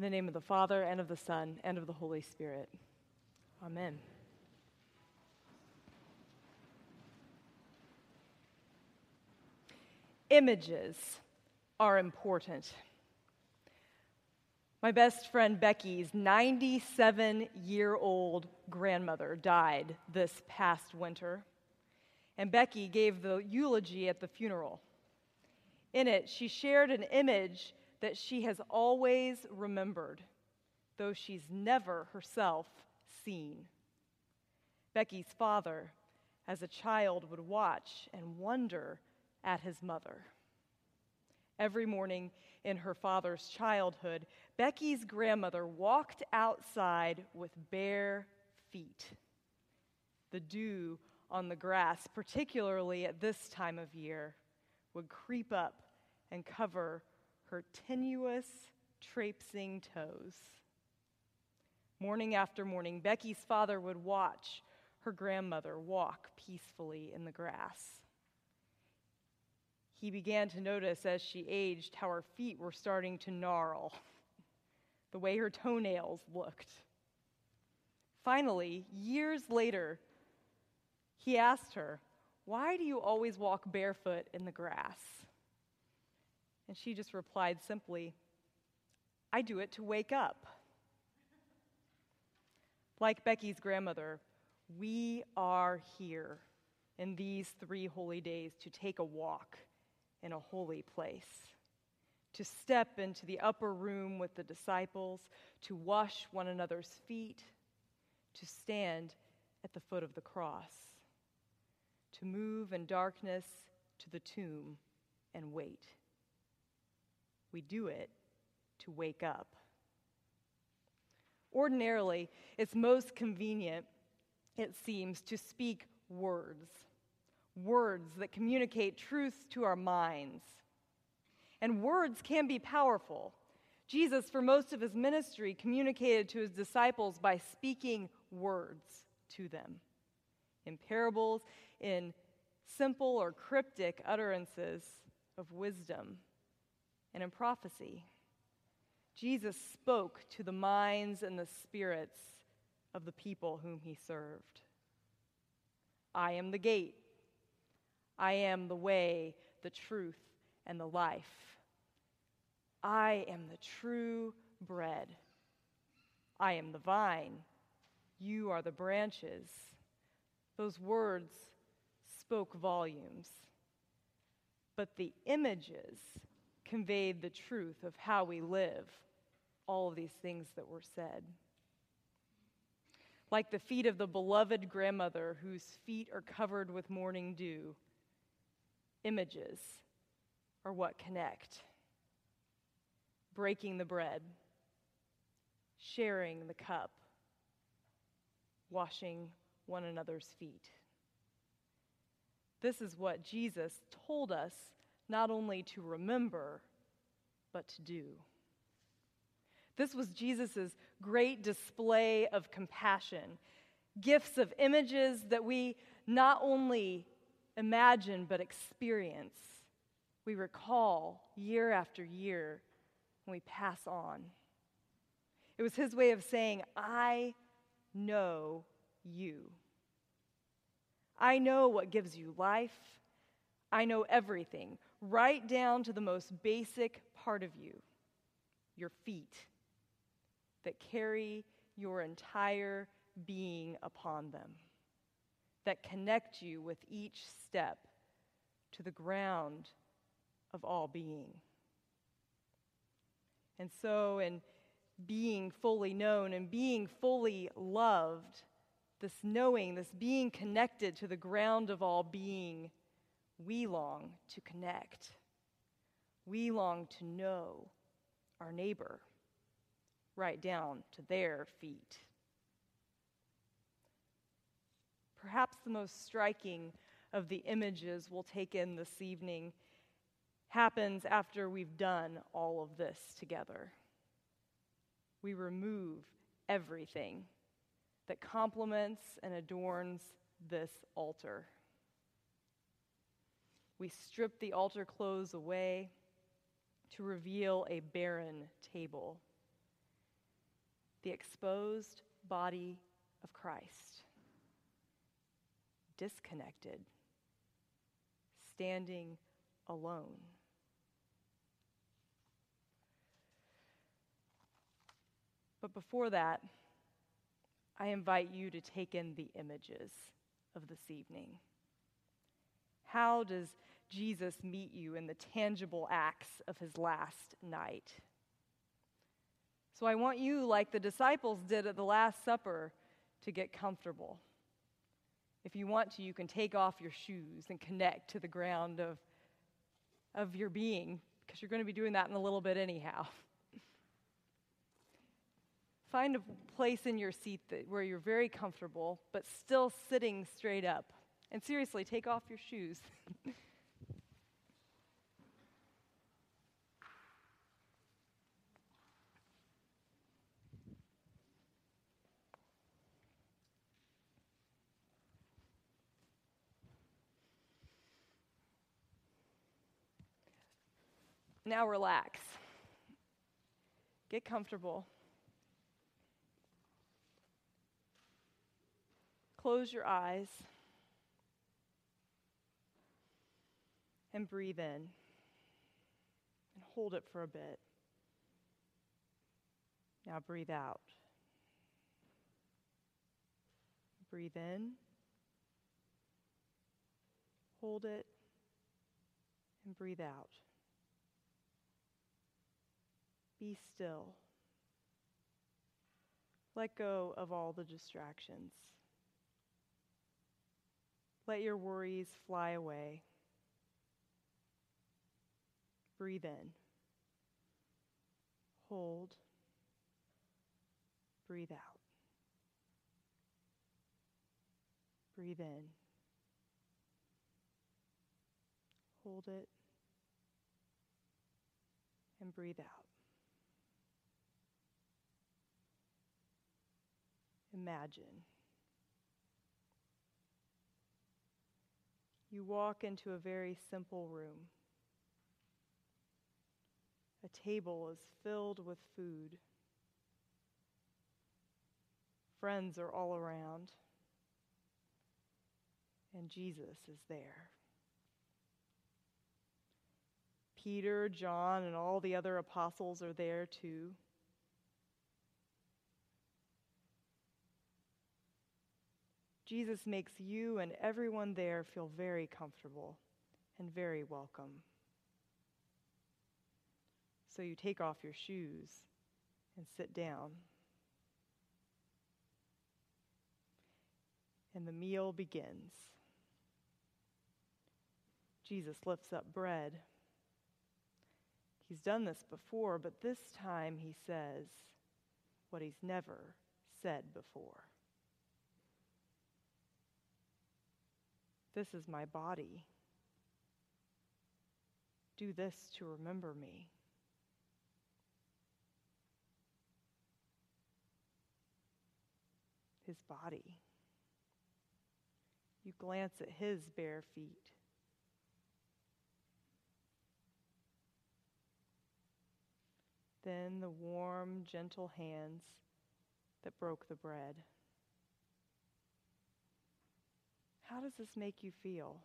In the name of the Father, and of the Son, and of the Holy Spirit. Amen. Images are important. My best friend Becky's 97 year old grandmother died this past winter, and Becky gave the eulogy at the funeral. In it, she shared an image that she has always remembered, though she's never herself seen. Becky's father, as a child, would watch and wonder at his mother. Every morning in her father's childhood, Becky's grandmother walked outside with bare feet. The dew on the grass, particularly at this time of year, would creep up and cover her tenuous, traipsing toes. Morning after morning, Becky's father would watch her grandmother walk peacefully in the grass. He began to notice as she aged how her feet were starting to gnarl, the way her toenails looked. Finally, years later, he asked her, Why do you always walk barefoot in the grass? And she just replied simply, I do it to wake up. Like Becky's grandmother, we are here in these three holy days to take a walk in a holy place, to step into the upper room with the disciples, to wash one another's feet, to stand at the foot of the cross, to move in darkness to the tomb and wait. We do it to wake up. Ordinarily, it's most convenient, it seems, to speak words, words that communicate truth to our minds. And words can be powerful. Jesus, for most of his ministry, communicated to his disciples by speaking words to them in parables, in simple or cryptic utterances of wisdom and in prophecy. Jesus spoke to the minds and the spirits of the people whom he served. I am the gate. I am the way, the truth, and the life. I am the true bread. I am the vine. You are the branches. Those words spoke volumes. But the images conveyed the truth of how we live, all of these things that were said. Like the feet of the beloved grandmother whose feet are covered with morning dew, images are what connect. Breaking the bread, sharing the cup, washing one another's feet. This is what Jesus told us not only to remember, but to do. This was Jesus' great display of compassion, gifts of images that we not only imagine but experience. We recall year after year when we pass on. It was his way of saying, I know you. I know what gives you life. I know everything right down to the most basic part of you your feet that carry your entire being upon them, that connect you with each step to the ground of all being. And so, in being fully known and being fully loved, this knowing, this being connected to the ground of all being, we long to connect. We long to know our neighbor right down to their feet. Perhaps the most striking of the images we'll take in this evening happens after we've done all of this together. We remove everything that complements and adorns this altar. We strip the altar clothes away to reveal a barren table. the exposed body of Christ, disconnected, standing alone. But before that, I invite you to take in the images of this evening. How does Jesus meet you in the tangible acts of his last night? So I want you, like the disciples did at the Last Supper, to get comfortable. If you want to, you can take off your shoes and connect to the ground of, of your being, because you're going to be doing that in a little bit anyhow. Find a place in your seat that, where you're very comfortable, but still sitting straight up. And seriously, take off your shoes. now relax. Get comfortable. Close your eyes and breathe in and hold it for a bit. Now breathe out. Breathe in, hold it, and breathe out. Be still. Let go of all the distractions. Let your worries fly away. Breathe in. Hold. Breathe out. Breathe in. Hold it. And breathe out. Imagine. you walk into a very simple room. A table is filled with food. Friends are all around. And Jesus is there. Peter, John, and all the other apostles are there too. Jesus makes you and everyone there feel very comfortable and very welcome. So you take off your shoes and sit down. And the meal begins. Jesus lifts up bread. He's done this before, but this time he says what he's never said before. This is my body. Do this to remember me. His body. You glance at his bare feet. Then the warm, gentle hands that broke the bread. How does this make you feel?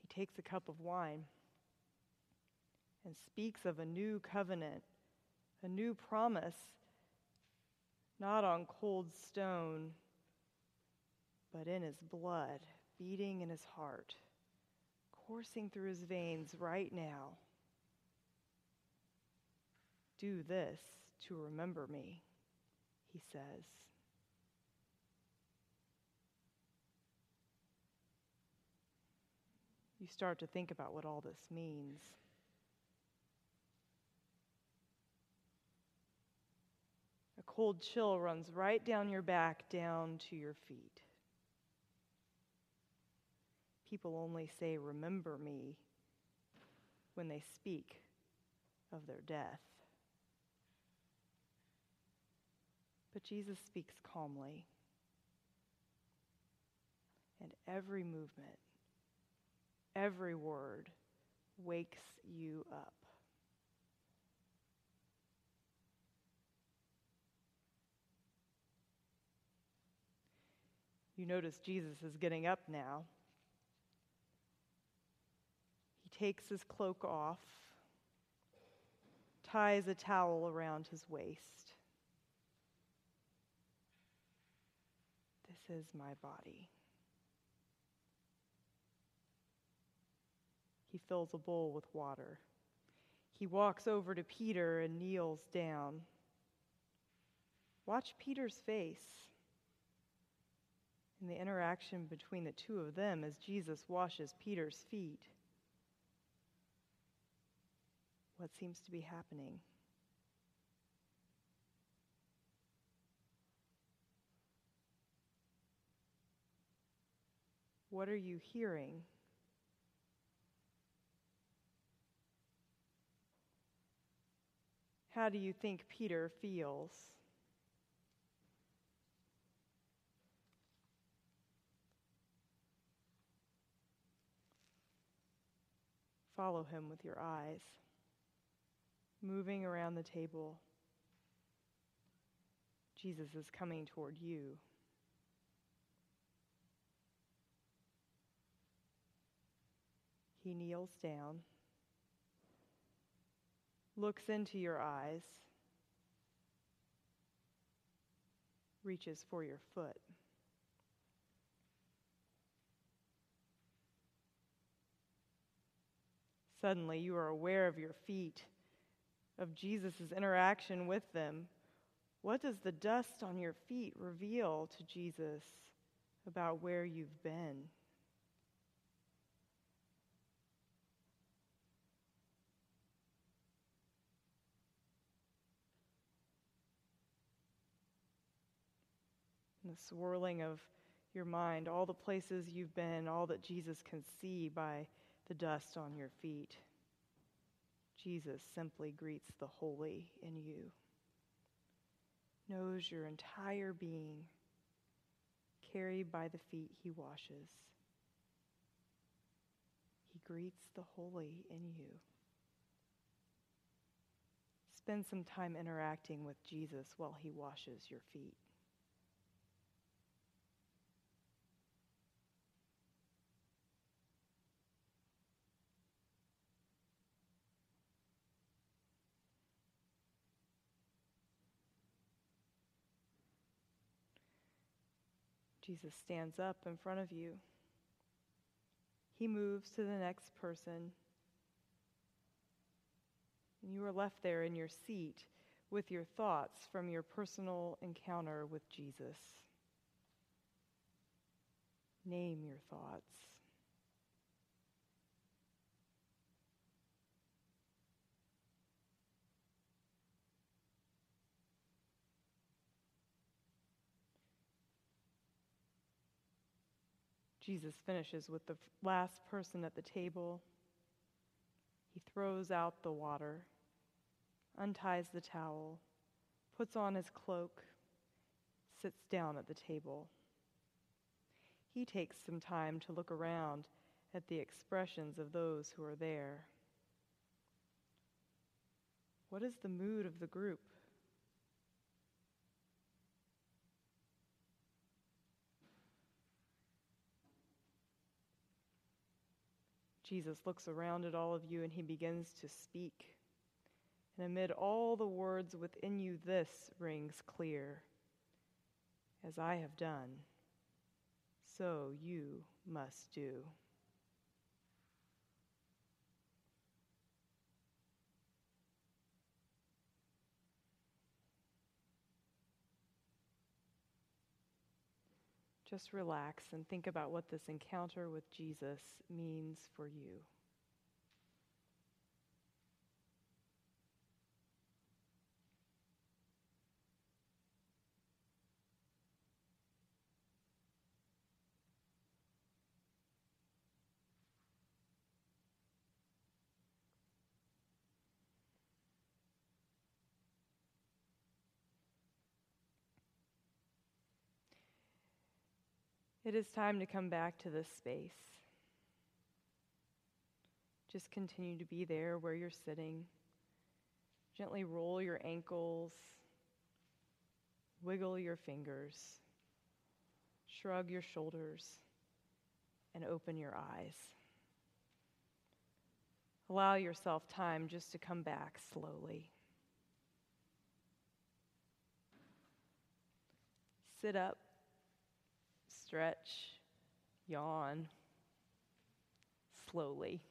He takes a cup of wine and speaks of a new covenant, a new promise, not on cold stone, but in his blood, beating in his heart coursing through his veins right now. Do this to remember me, he says. You start to think about what all this means. A cold chill runs right down your back, down to your feet people only say, Remember me, when they speak of their death. But Jesus speaks calmly. and every movement, every word wakes you up. You notice Jesus is getting up now. He takes his cloak off, ties a towel around his waist. This is my body. He fills a bowl with water. He walks over to Peter and kneels down. Watch Peter's face and the interaction between the two of them as Jesus washes Peter's feet. What seems to be happening? What are you hearing? How do you think Peter feels? Follow him with your eyes, moving around the table. Jesus is coming toward you. He kneels down looks into your eyes, reaches for your foot. Suddenly, you are aware of your feet, of Jesus' interaction with them. What does the dust on your feet reveal to Jesus about where you've been? the swirling of your mind, all the places you've been, all that Jesus can see by the dust on your feet. Jesus simply greets the holy in you, knows your entire being, carried by the feet he washes. He greets the holy in you. Spend some time interacting with Jesus while he washes your feet. Jesus stands up in front of you. He moves to the next person. And you are left there in your seat with your thoughts from your personal encounter with Jesus. Name your thoughts. Jesus finishes with the last person at the table. He throws out the water, unties the towel, puts on his cloak, sits down at the table. He takes some time to look around at the expressions of those who are there. What is the mood of the group? Jesus looks around at all of you and he begins to speak. And amid all the words within you, this rings clear As I have done, so you must do. Just relax and think about what this encounter with Jesus means for you. It is time to come back to this space. Just continue to be there where you're sitting. Gently roll your ankles, wiggle your fingers, shrug your shoulders, and open your eyes. Allow yourself time just to come back slowly. Sit up, stretch, yawn slowly.